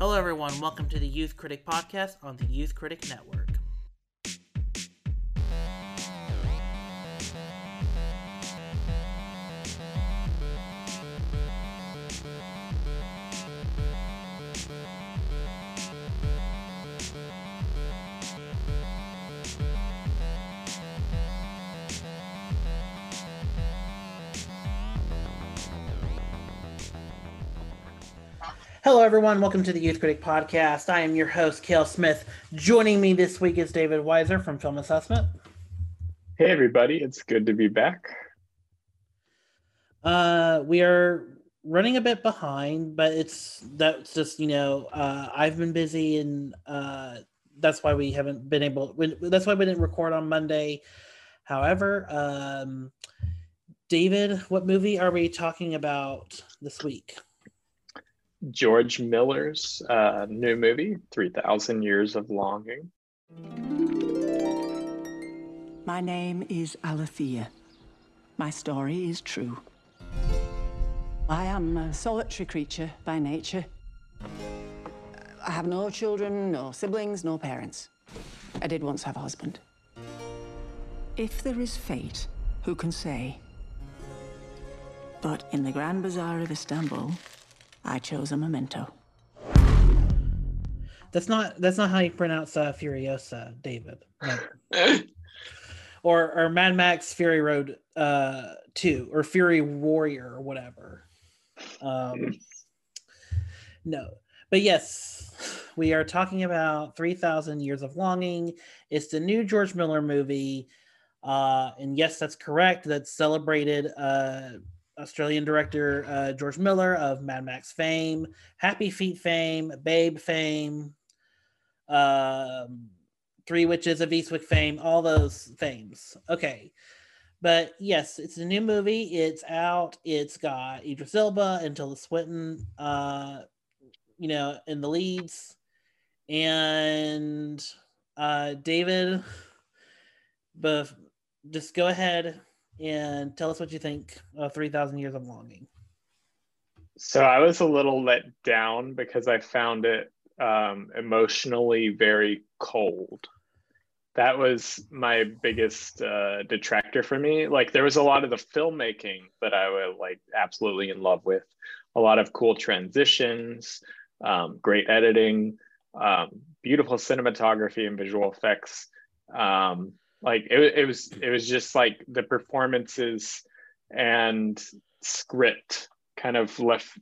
Hello, everyone. Welcome to the Youth Critic Podcast on the Youth Critic Network. Hello, everyone. Welcome to the Youth Critic Podcast. I am your host, Kale Smith. Joining me this week is David Weiser from Film Assessment. Hey, everybody. It's good to be back. Uh, we are running a bit behind, but it's that's just, you know, uh, I've been busy and uh, that's why we haven't been able, that's why we didn't record on Monday. However, um, David, what movie are we talking about this week? George Miller's uh, new movie, 3000 Years of Longing. My name is Alethea. My story is true. I am a solitary creature by nature. I have no children, no siblings, no parents. I did once have a husband. If there is fate, who can say? But in the Grand Bazaar of Istanbul, I chose a memento. That's not that's not how you pronounce uh, Furiosa, David. No. or or Mad Max Fury Road uh, two or Fury Warrior or whatever. Um, no, but yes, we are talking about Three Thousand Years of Longing. It's the new George Miller movie, uh, and yes, that's correct. That's celebrated. Uh, Australian director uh, George Miller of Mad Max fame, Happy Feet fame, Babe fame, um, Three Witches of Eastwick fame, all those fames. Okay. But yes, it's a new movie. It's out. It's got Idris Elba and Tilda Swinton, uh, you know, in the leads. And uh, David, but just go ahead and tell us what you think of 3000 years of longing. So i was a little let down because i found it um, emotionally very cold. That was my biggest uh, detractor for me. Like there was a lot of the filmmaking that i was like absolutely in love with. A lot of cool transitions um, great editing um, beautiful cinematography and visual effects. Um, like it, it was it was just like the performances and script kind of left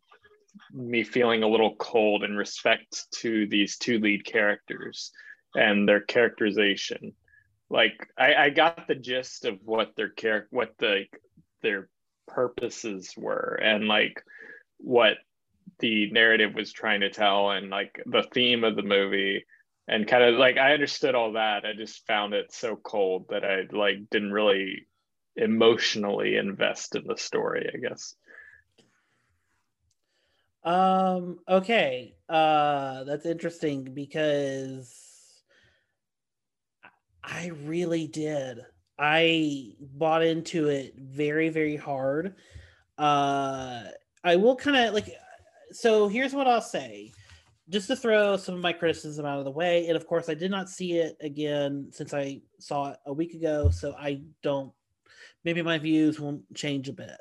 me feeling a little cold in respect to these two lead characters and their characterization. Like i, I got the gist of what their care what the their purposes were and like what the narrative was trying to tell and like the theme of the movie and kind of like I understood all that. I just found it so cold that I like didn't really emotionally invest in the story, I guess. Um okay. Uh that's interesting because I really did. I bought into it very very hard. Uh I will kind of like so here's what I'll say just to throw some of my criticism out of the way, and of course, I did not see it again since I saw it a week ago, so I don't. Maybe my views won't change a bit,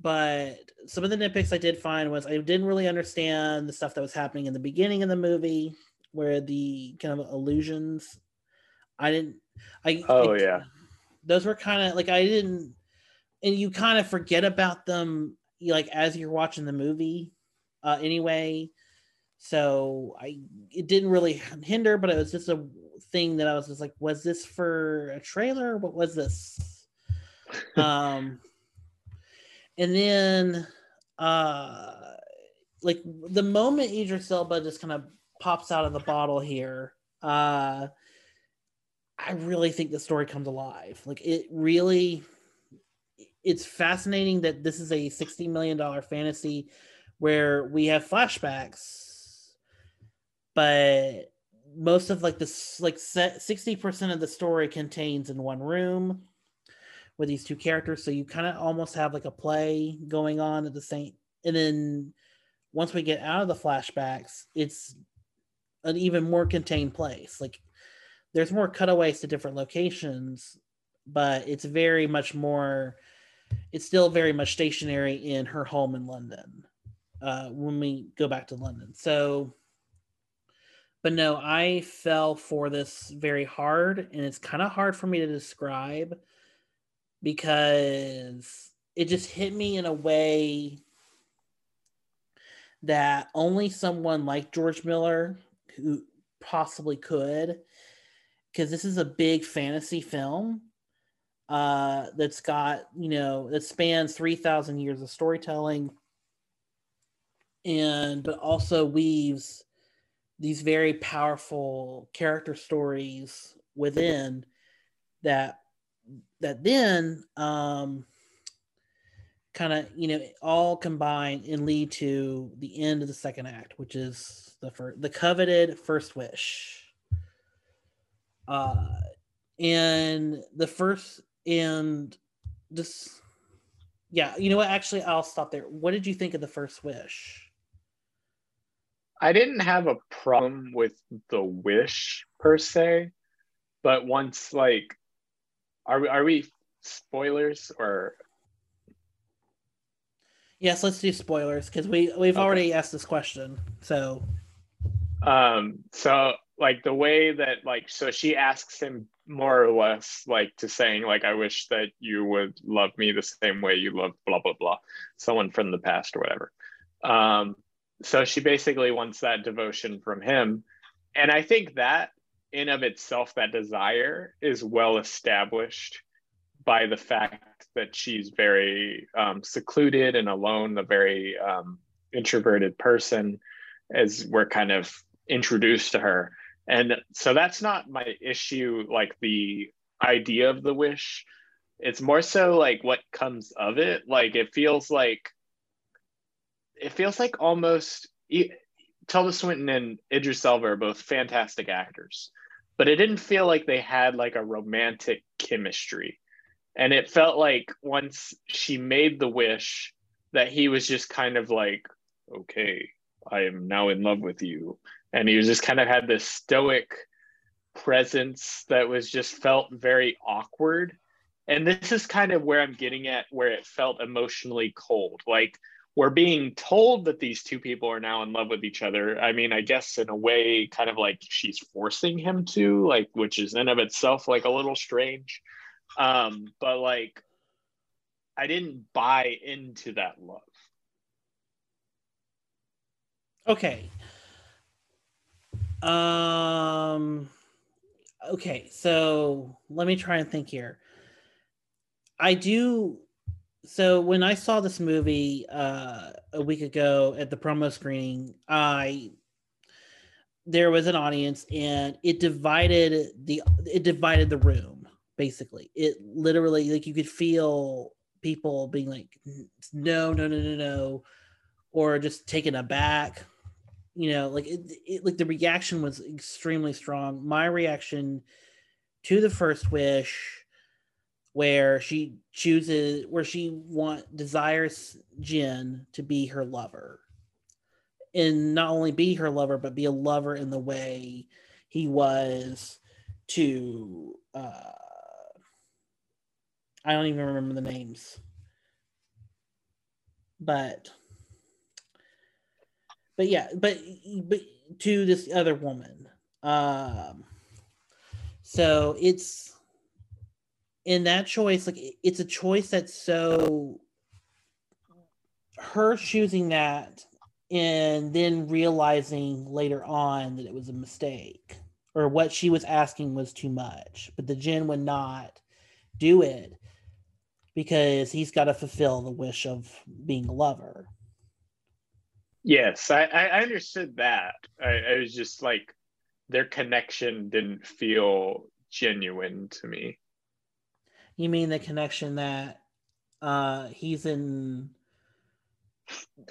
but some of the nitpicks I did find was I didn't really understand the stuff that was happening in the beginning of the movie, where the kind of illusions. I didn't. I oh yeah, those were kind of like I didn't, and you kind of forget about them like as you're watching the movie. Uh, anyway, so I it didn't really hinder, but it was just a thing that I was just like, was this for a trailer? What was this? um and then uh like the moment Idris Elba just kind of pops out of the bottle here, uh I really think the story comes alive. Like it really it's fascinating that this is a 60 million dollar fantasy where we have flashbacks but most of like this like 60% of the story contains in one room with these two characters so you kind of almost have like a play going on at the same and then once we get out of the flashbacks, it's an even more contained place. Like there's more cutaways to different locations, but it's very much more it's still very much stationary in her home in London. Uh, when we go back to London. So but no, I fell for this very hard and it's kind of hard for me to describe because it just hit me in a way that only someone like George Miller who possibly could because this is a big fantasy film uh that's got you know that spans 3000 years of storytelling and but also weaves these very powerful character stories within that that then um kind of you know all combine and lead to the end of the second act which is the first the coveted first wish. Uh and the first and just yeah you know what? Actually i'll stop there. What did you think of the first wish i didn't have a problem with the wish per se but once like are we are we spoilers or Yes, let's do spoilers because we we've okay. already asked this question. So, um, so like the way that like so she asks him more or less like to saying like I wish that you would love me the same way you love blah blah blah someone from the past or whatever. Um, so she basically wants that devotion from him, and I think that in of itself that desire is well established by the fact that she's very um, secluded and alone, a very um, introverted person, as we're kind of introduced to her. And so that's not my issue, like the idea of the wish. It's more so like what comes of it. Like it feels like, it feels like almost Tilda Swinton and Idris Elba are both fantastic actors, but it didn't feel like they had like a romantic chemistry. And it felt like once she made the wish that he was just kind of like okay i am now in love with you. And he was just kind of had this stoic presence that was just felt very awkward. And this is kind of where i'm getting at where it felt emotionally cold. Like we're being told that these two people are now in love with each other i mean i guess in a way kind of like she's forcing him to like which is in of itself like a little strange um, but like, I didn't buy into that love. Okay. Um okay, so let me try and think here. I do so when I saw this movie uh a week ago at the promo screening, I there was an audience and it divided the it divided the room basically. It literally like you could feel people being like no no no no no or just taken aback you know like it, it like the reaction was extremely strong. My reaction to the first wish where she chooses where she want desires Jin to be her lover and not only be her lover but be a lover in the way he was to uh I don't even remember the names. But but yeah, but but to this other woman. Um so it's in that choice like it's a choice that's so her choosing that and then realizing later on that it was a mistake or what she was asking was too much but the Jin would not do it because he's got to fulfill the wish of being a lover. Yes, I, I understood that. I, I was just like, their connection didn't feel genuine to me. You mean the connection that uh he's in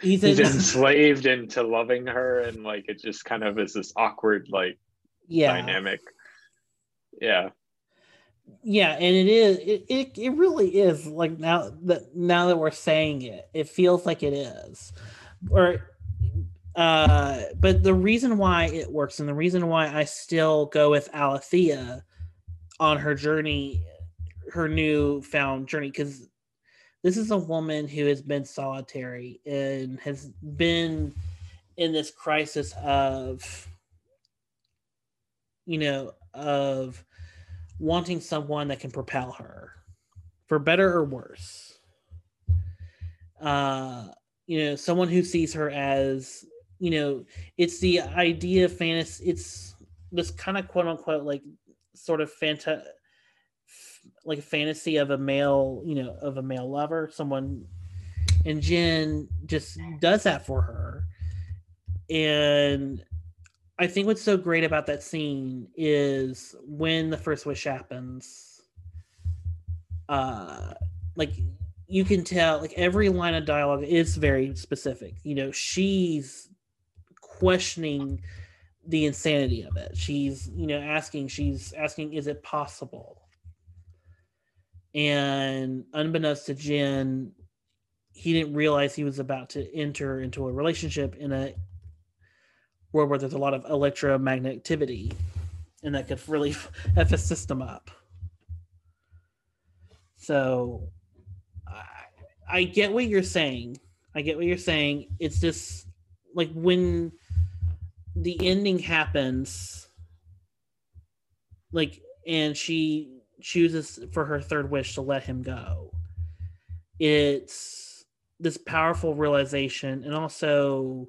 he's, he's in... enslaved into loving her and like it just kind of is this awkward like yeah. dynamic. Yeah. Yeah and it is it, it, it really is like now that now that we're saying it it feels like it is. Or uh, but the reason why it works and the reason why I still go with Alethea on her journey, her new found journey, because this is a woman who has been solitary and has been in this crisis of, you know, of wanting someone that can propel her for better or worse. Uh, you know, someone who sees her as you know, it's the idea of fantasy. It's this kind of quote unquote like sort of fanta like a fantasy of a male, you know, of a male lover, someone and Jin just does that for her. And I think what's so great about that scene is when the first wish happens, uh like you can tell like every line of dialogue is very specific. You know, she's questioning the insanity of it. She's, you know, asking, she's asking, is it possible? And unbeknownst to Jin, he didn't realize he was about to enter into a relationship in a world where there's a lot of electromagnetic activity and that could really f a system up. So I, I get what you're saying. I get what you're saying. It's just like when the ending happens like and she chooses for her third wish to let him go. It's this powerful realization and also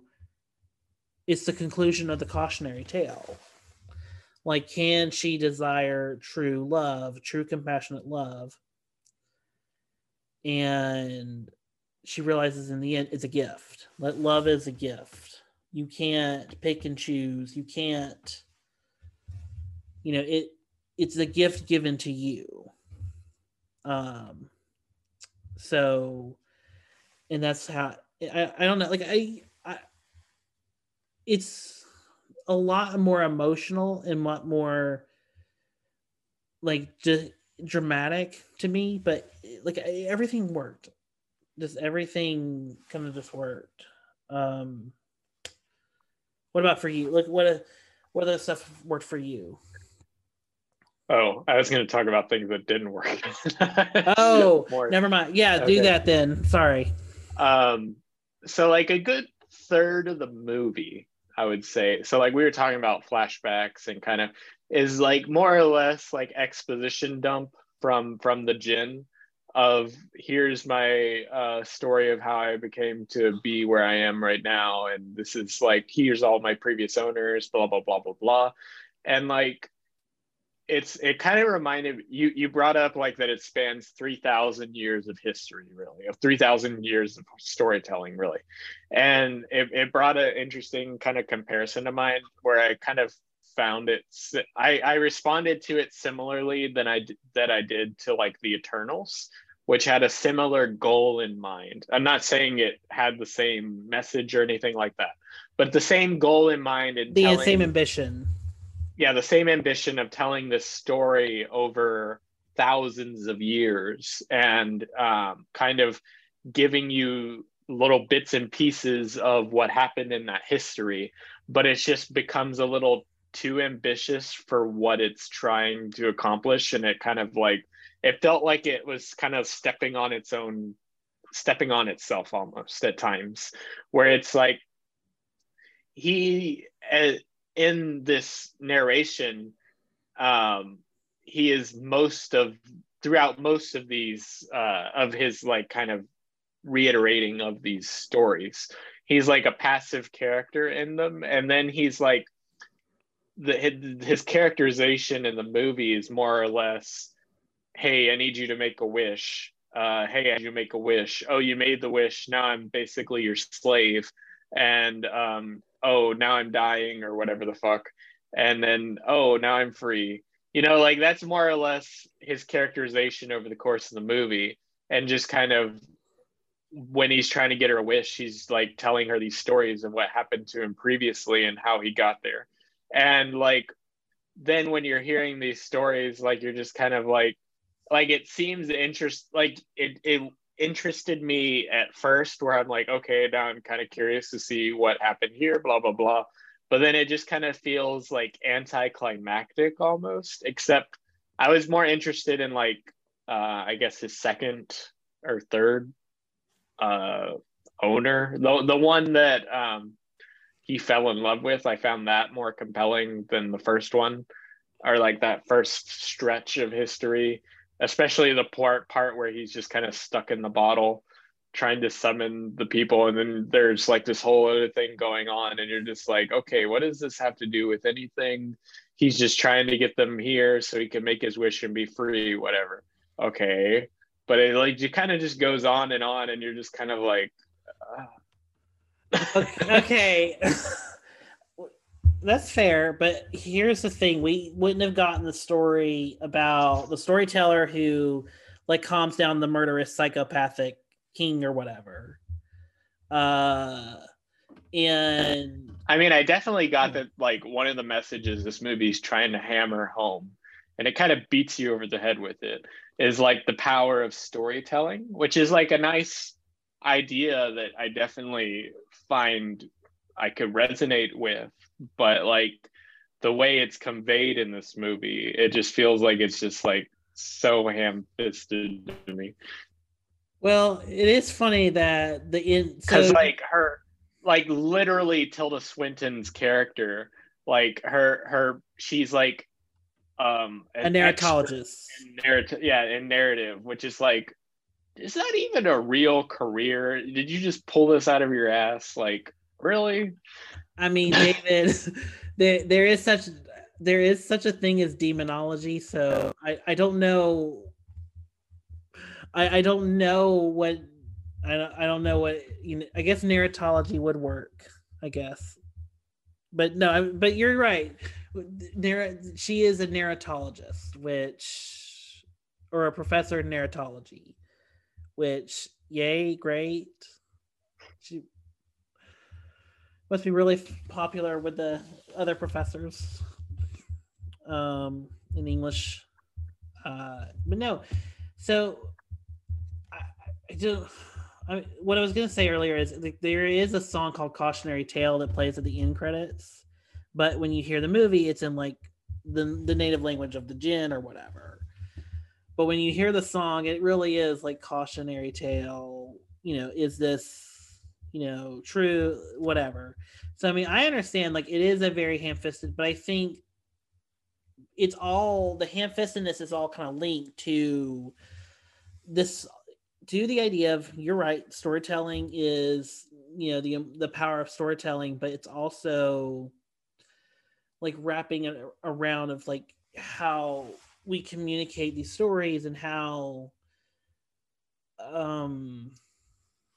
it's the conclusion of the cautionary tale. Like can she desire true love true compassionate love? And she realizes in the end it's a gift. That love is a gift. You can't pick and choose. You can't you know it it's a gift given to you um so and that's how i i don't know like i i it's a lot more emotional and lot more like just dramatic to me but like everything worked just everything kind of just worked um what about for you? Like what what other stuff worked for you? Oh, I was going to talk about things that didn't work. oh, More. never mind. Yeah, okay. do that then. Sorry. Um, so like a good third of the movie, I would say. So like we were talking about flashbacks and kind of is like more or less like exposition dump from from the Jin of here's my uh, story of how I became to be where I am right now, and this is like here's all my previous owners, blah blah blah blah blah, and like it's it kind of reminded you you brought up like that it spans 3000 years of history really of 3000 years of storytelling really and it, it brought an interesting kind of comparison to mine where i kind of found it I, I responded to it similarly than I that I did to like the Eternals, which had a similar goal in mind. I'm not saying it had the same message or anything like that, but the same goal in mind and the telling, same ambition. Yeah, the same ambition of telling this story over thousands of years and um, kind of giving you little bits and pieces of what happened in that history but it just becomes a little too ambitious for what it's trying to accomplish. And it kind of like it felt like it was kind of stepping on its own stepping on itself almost at times where it's like he uh, in this narration um he is most of throughout most of these uh of his like kind of reiterating of these stories he's like a passive character in them and then he's like the his characterization in the movie is more or less, "Hey, I need you to make a wish. Uh, hey, you make a wish. Oh, you made the wish. Now I'm basically your slave, and um, oh, now I'm dying or whatever the fuck, and then oh, now I'm free. You know, like that's more or less his characterization over the course of the movie, and just kind of when he's trying to get her a wish, he's like telling her these stories of what happened to him previously and how he got there and like then when you're hearing these stories like you're just kind of like like it seems interest like it it interested me at first where I'm like, okay, now I'm kind of curious to see what happened here, blah, blah, blah. But then it just kind of feels like anticlimactic almost, except I was more interested in like, uh, I guess his second or third uh, owner, the, the one that um, he fell in love with. I found that more compelling than the first one or like that first stretch of history especially the part part where he's just kind of stuck in the bottle trying to summon the people and then there's like this whole other thing going on and you're just like okay what does this have to do with anything? He's just trying to get them here so he can make his wish and be free whatever. Okay. But it like it kind of just goes on and on and you're just kind of like uh. okay that's fair, but here's the thing: we wouldn't have gotten the story about the storyteller who like calms down the murderous psychopathic king or whatever. Uh, and I mean, I definitely got that. Like one of the messages this movie is trying to hammer home, and it kind of beats you over the head with it. Is like the power of storytelling, which is like a nice idea that I definitely find I could resonate with but like the way it's conveyed in this movie, it just feels like it's just like so ham-fisted to me. Well, it is funny that the in because so... like her, like literally Tilda Swinton's character, like her her she's like um a narratologist. Narrative, yeah, in narrative, which is like, is that even a real career? Did you just pull this out of your ass? Like, really? I mean, David, there there is such there is such a thing as demonology. So I I don't know. I I don't know what I don't, I don't know what you know. I guess narratology would work. I guess, but no. But you're right. Narr- she is a narratologist, which or a professor in narratology, which yay, great. She must be really popular with the other professors um, in English. Uh, but no, so I, I do. I, what I was gonna say earlier is like, there is a song called "Cautionary Tale" that plays at the end credits, but when you hear the movie, it's in like the the native language of the Jinn or whatever. But when you hear the song, it really is like cautionary tale. You know, is this you know, true, whatever. So I mean, I understand like it is a very ham-fisted, but I think it's all the ham-fistedness is all kind of linked to this to the idea of you're right, storytelling is you know the the power of storytelling, but it's also like wrapping it around of like how we communicate these stories and how um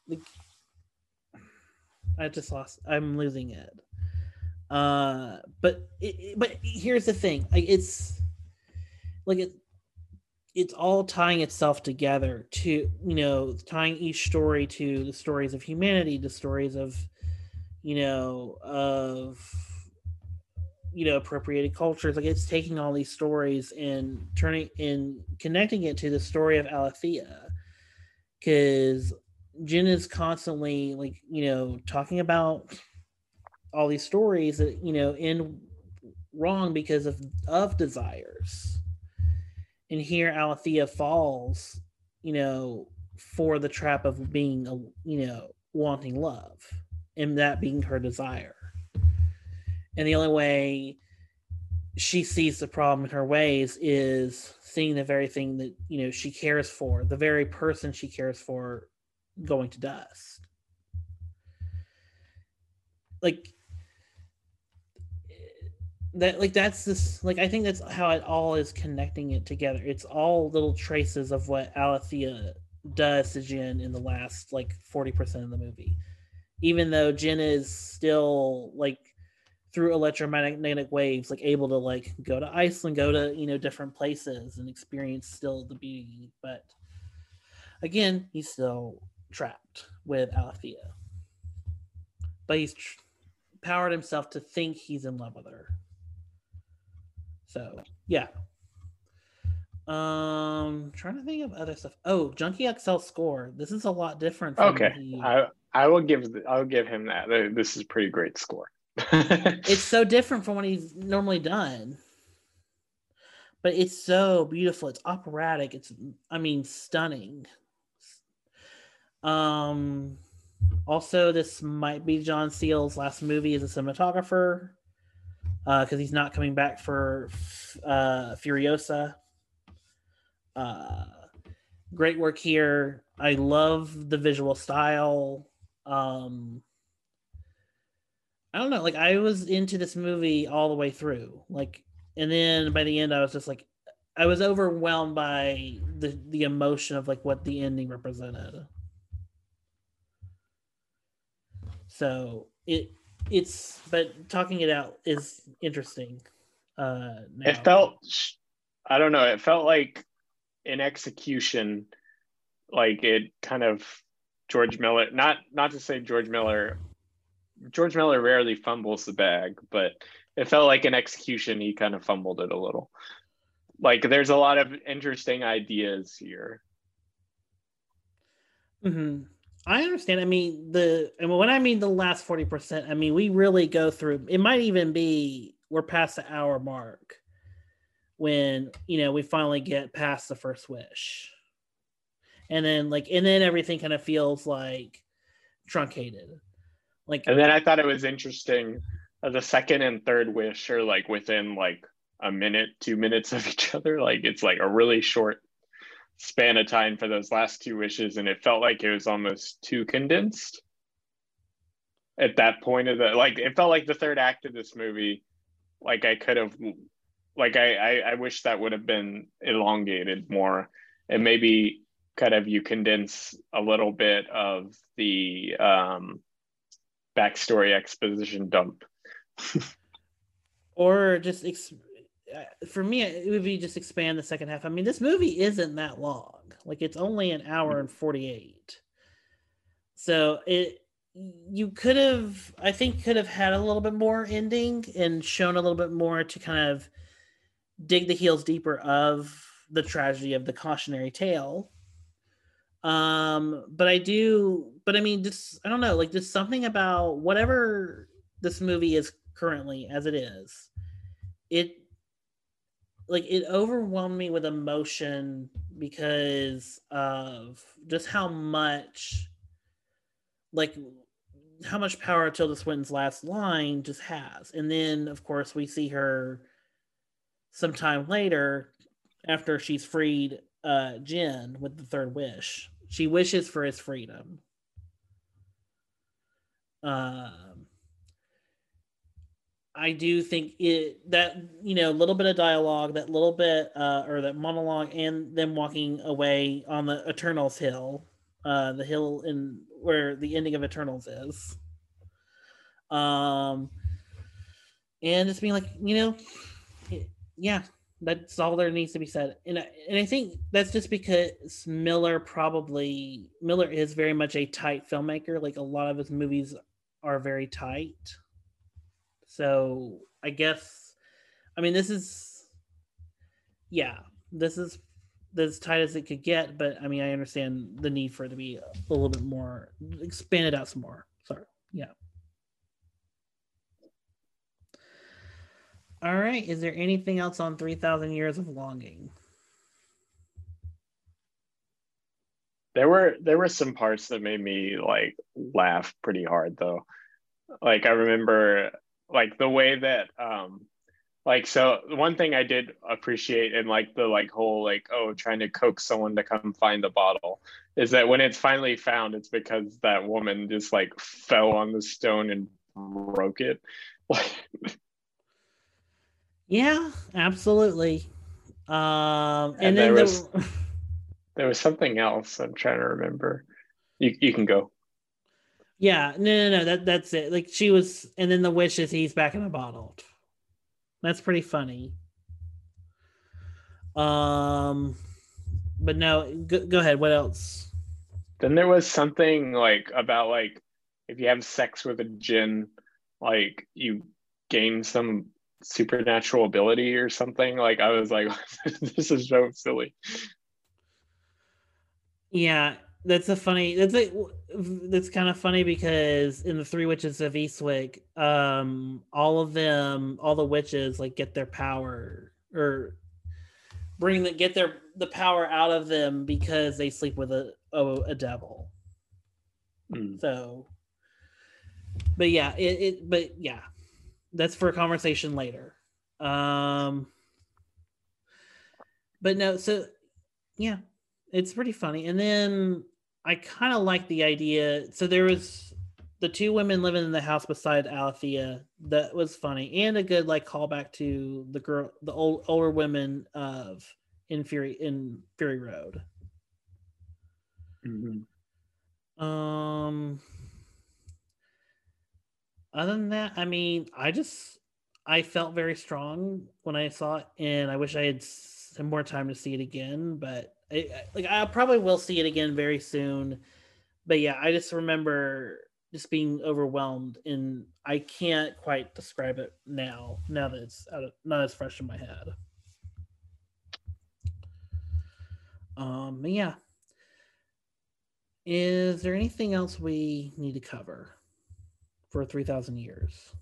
like I just lost. I'm losing it. Uh, but it, but here's the thing. Like it's like it. It's all tying itself together to you know tying each story to the stories of humanity, the stories of you know of you know appropriated cultures like it's taking all these stories and turning and connecting it to the story of Alethea because Jin is constantly like you know talking about all these stories that you know end wrong because of of desires, and here Alethea falls, you know, for the trap of being a you know wanting love, and that being her desire, and the only way she sees the problem in her ways is seeing the very thing that you know she cares for the very person she cares for going to dust. Like that like that's this like I think that's how it all is connecting it together. It's all little traces of what Alethea does to Jin in the last like 40% of the movie. Even though Jin is still like through electromagnetic waves, like able to like go to Iceland, go to you know different places and experience still the beauty. But again, he's still trapped with Alethea. But he's tr- powered himself to think he's in love with her. So, yeah. Um, trying to think of other stuff. Oh, Junkie XL score. This is a lot different. From Okay, the- I I will give I'll give him that. This is a pretty great score. it's so different from what he's normally done. But it's so beautiful. It's operatic. It's I mean stunning. Um also this might be John Seale's last movie as a cinematographer. Uh because he's not coming back for uh Furiosa. Uh great work here. I love the visual style. Um I don't know. Like I was into this movie all the way through. Like, and then by the end, I was just like, I was overwhelmed by the the emotion of like what the ending represented. So it it's but talking it out is interesting. Uh, now. it felt I don't know. It felt like an execution, like it kind of George Miller. Not not to say George Miller. George Miller rarely fumbles the bag, but it felt like an execution he kind of fumbled it a little. Like there's a lot of interesting ideas here. Mm-hmm. I understand. I mean the and when I mean the last forty percent, I mean we really go through. It might even be we're past the hour mark when you know we finally get past the first wish, and then like and then everything kind of feels like truncated. Like and then I thought it was interesting. Uh, the second and third wish are like within like a minute, two minutes of each other. Like it's like a really short span of time for those last two wishes, and it felt like it was almost too condensed at that point of the like. It felt like the third act of this movie. Like I could have, like I I, I wish that would have been elongated more, and maybe kind of you condense a little bit of the um backstory exposition dump. or just ex- for me it would be just expand the second half. I mean this movie isn't that long. Like it's only an hour and 48 so it you could have i think could have had a little bit more ending and shown a little bit more to kind of dig the heels deeper of the tragedy of the cautionary tale. Um but i do but i mean just i don't know like just something about whatever this movie is currently as it is it like it overwhelmed me with emotion because of just how much like how much power Tilda Swinton's last line just has. And then of course we see her sometime later after she's freed uh Jin with the third wish. She wishes for his freedom. Um I do think it that you know a little bit of dialogue, that little bit uh, or that monologue, and them walking away on the Eternals hill, uh, the hill in where the ending of Eternals is. Um, and just being like, you know, yeah, that's all there needs to be said, and I, and I think that's just because Miller probably Miller is very much a tight filmmaker. Like a lot of his movies are very tight. So I guess, I mean, this is, yeah, this is as tight as it could get. But I mean, I understand the need for it to be a little bit more expanded out some more. Sorry, yeah. All right. Is there anything else on Three Thousand Years of Longing? There were there were some parts that made me like laugh pretty hard though. Like I remember like the way that um like so one thing i did appreciate in like the like whole like oh trying to coax someone to come find the bottle is that when it's finally found it's because that woman just like fell on the stone and broke it. Yeah absolutely. Um and, And then there the, was- there was something else i'm trying to remember. You, you can go yeah no no no that that's it. Like she was and then the wish is he's back in the bottle. That's pretty funny. Um but no go, go ahead. What else? Then there was something like about like if you have sex with a jinn like you gain some supernatural ability or something. Like I was like, this is so silly. Yeah, that's a funny. That's a that's kind of funny because in the Three Witches of Eastwick, um, all of them, all the witches, like get their power or bring the get their the power out of them because they sleep with a a, a devil. Mm. So, but yeah, it, it but yeah, that's for a conversation later. Um, but no, so yeah, it's pretty funny. And then I kind of like the idea. So there was the two women living in the house beside Alethea. That was funny and a good like callback to the girl, the old older women of in Fury in Fury Road. Mm-hmm. Um. Other than that, I mean, I just I felt very strong when I saw it, and I wish I had some more time to see it again. But I, like, I probably will see it again very soon. But yeah, I just remember just being overwhelmed, and I can't quite describe it now. Now that it's out of, not as fresh in my head. Um, yeah. Is there anything else we need to cover for 3,000 years?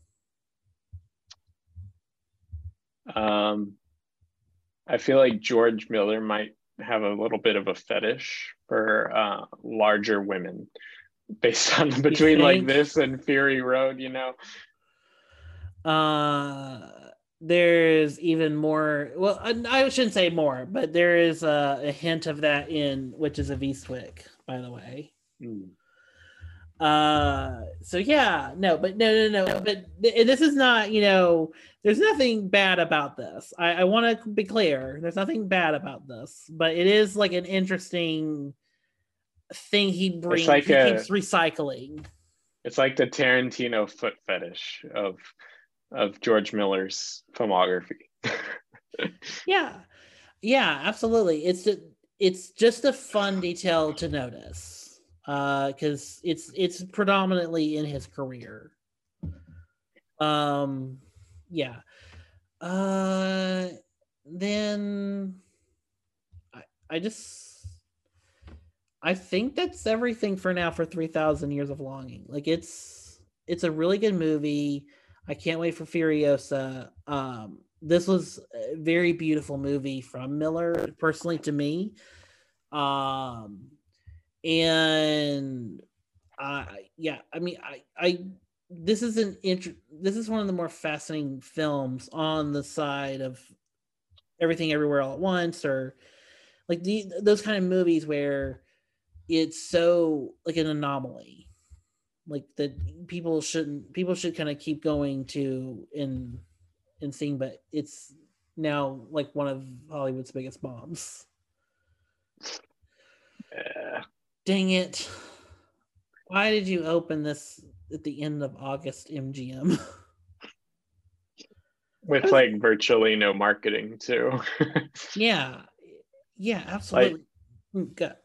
Um, I feel like George Miller might have a little bit of a fetish for uh, larger women based on between like this and Fury Road, you know. Uh there's even more well I shouldn't say more, but there is a, a hint of that in Witches of Eastwick, by the way. Mm. Uh, so yeah, no, but no, no, no, but th- this is not, you know, there's nothing bad about this. I, I want to be clear. There's nothing bad about this, but it is like an interesting thing he brings. Like he a, keeps recycling. It's like the Tarantino foot fetish of of George Miller's filmography. yeah, yeah, absolutely. It's a, it's just a fun detail to notice because uh, it's it's predominantly in his career. Um, yeah. Uh, then I I just I think that's everything for now for three thousand years of longing. Like it's it's a really good movie. I can't wait for Furiosa. Um, this was a very beautiful movie from Miller, personally to me. Um, and uh yeah i mean i i this is an int- this is one of the more fascinating films on the side of everything everywhere all at once or like the, those kind of movies where it's so like an anomaly like that people shouldn't people should kind of keep going to in in seeing but it's now like one of hollywood's biggest bombs. Yeah Dang it. Why did you open this at the end of August MGM? With like virtually no marketing too. yeah. Yeah, absolutely. Like,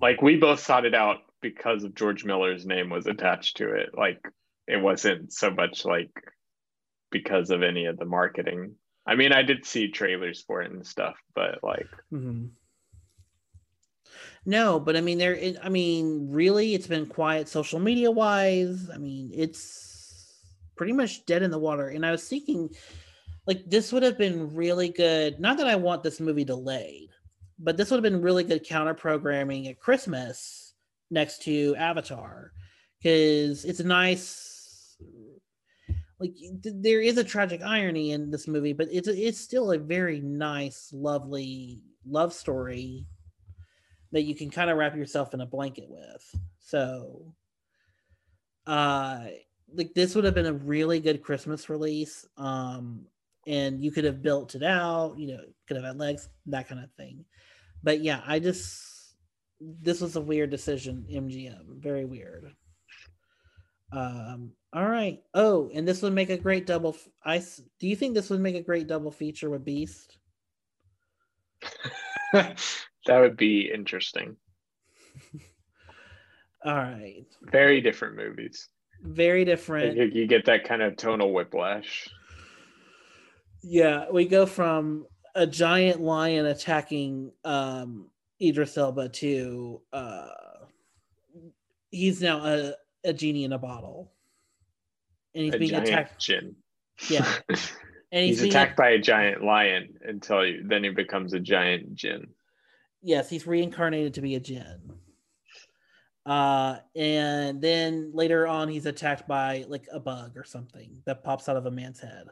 like we both sought it out because of George Miller's name was attached to it. Like it wasn't so much like because of any of the marketing. I mean, I did see trailers for it and stuff, but like mm-hmm. No, but I mean, there. I mean, really, it's been quiet social media wise. I mean, it's pretty much dead in the water. And I was thinking, like, this would have been really good. Not that I want this movie delayed, but this would have been really good counter programming at Christmas next to Avatar, because it's a nice. Like there is a tragic irony in this movie, but it's it's still a very nice, lovely love story that you can kind of wrap yourself in a blanket with. So, uh, like this would have been a really good Christmas release. Um, and you could have built it out, you know, could have had legs, that kind of thing. But yeah, I just this was a weird decision, MGM. Very weird. Um, all right. Oh, and this would make a great double. I do you think this would make a great double feature with Beast? That would be interesting. All right. Very different movies. Very different. You, you get that kind of tonal whiplash. Yeah, we go from a giant lion attacking um Idris Elba to uh he's now a, a genie in a bottle. And he's a being attacked. Jin. Yeah. And he's being- attacked by a giant lion until you, then he becomes a giant Jin. Yes, he's reincarnated to be a Jin. Uh, and then later on, he's attacked by like a bug or something that pops out of a man's head.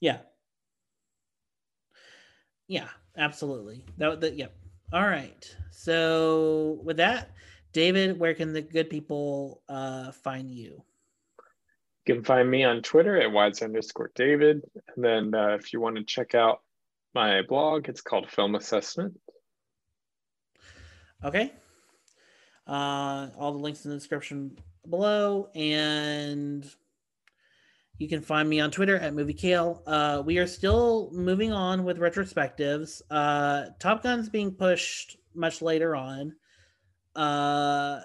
Yeah. Yeah, absolutely. That, that yep. All right. So with that, David, where can the good people uh find you? You can find me on Twitter at Weiser underscore David. And then uh, if you want to check out my blog, it's called Film Assessment. Okay. Uh, all the links in the description below, and you can find me on Twitter at Movie Kale. Uh, we are still moving on with retrospectives. Uh, Top Gun's being pushed much later on, uh,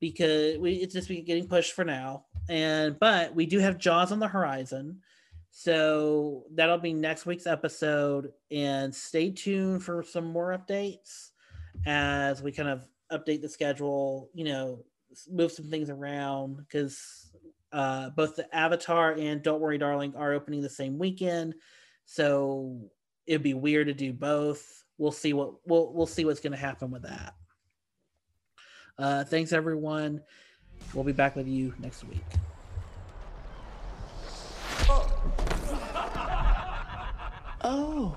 because we it's just getting pushed for now. And but we do have Jaws on the horizon. So that'll be next week's episode, and stay tuned for some more updates as we kind of update the schedule, you know, move some things around because uh, both the Avatar and Don't Worry Darling are opening the same weekend. So it'd be weird to do both. We'll see what we'll we'll see what's going to happen with that. Uh, thanks everyone. We'll be back with you next week. Oh.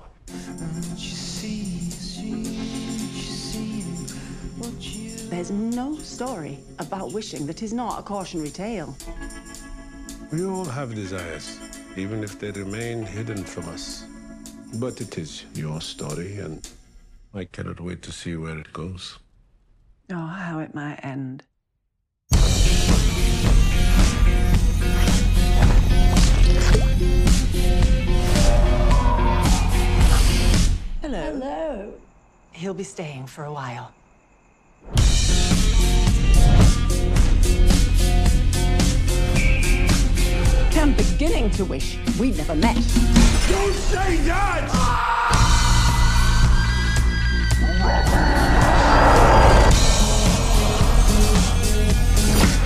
There's no story about wishing that is not a cautionary tale. We all have desires, even if they remain hidden from us. But it is your story, and I cannot wait to see where it goes. Oh, how it might end. Hello. Hello. He'll be staying for a while. I'm beginning to wish we'd never met. Don't say that!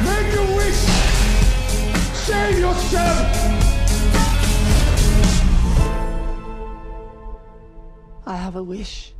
Make a wish! Save yourself! I have a wish.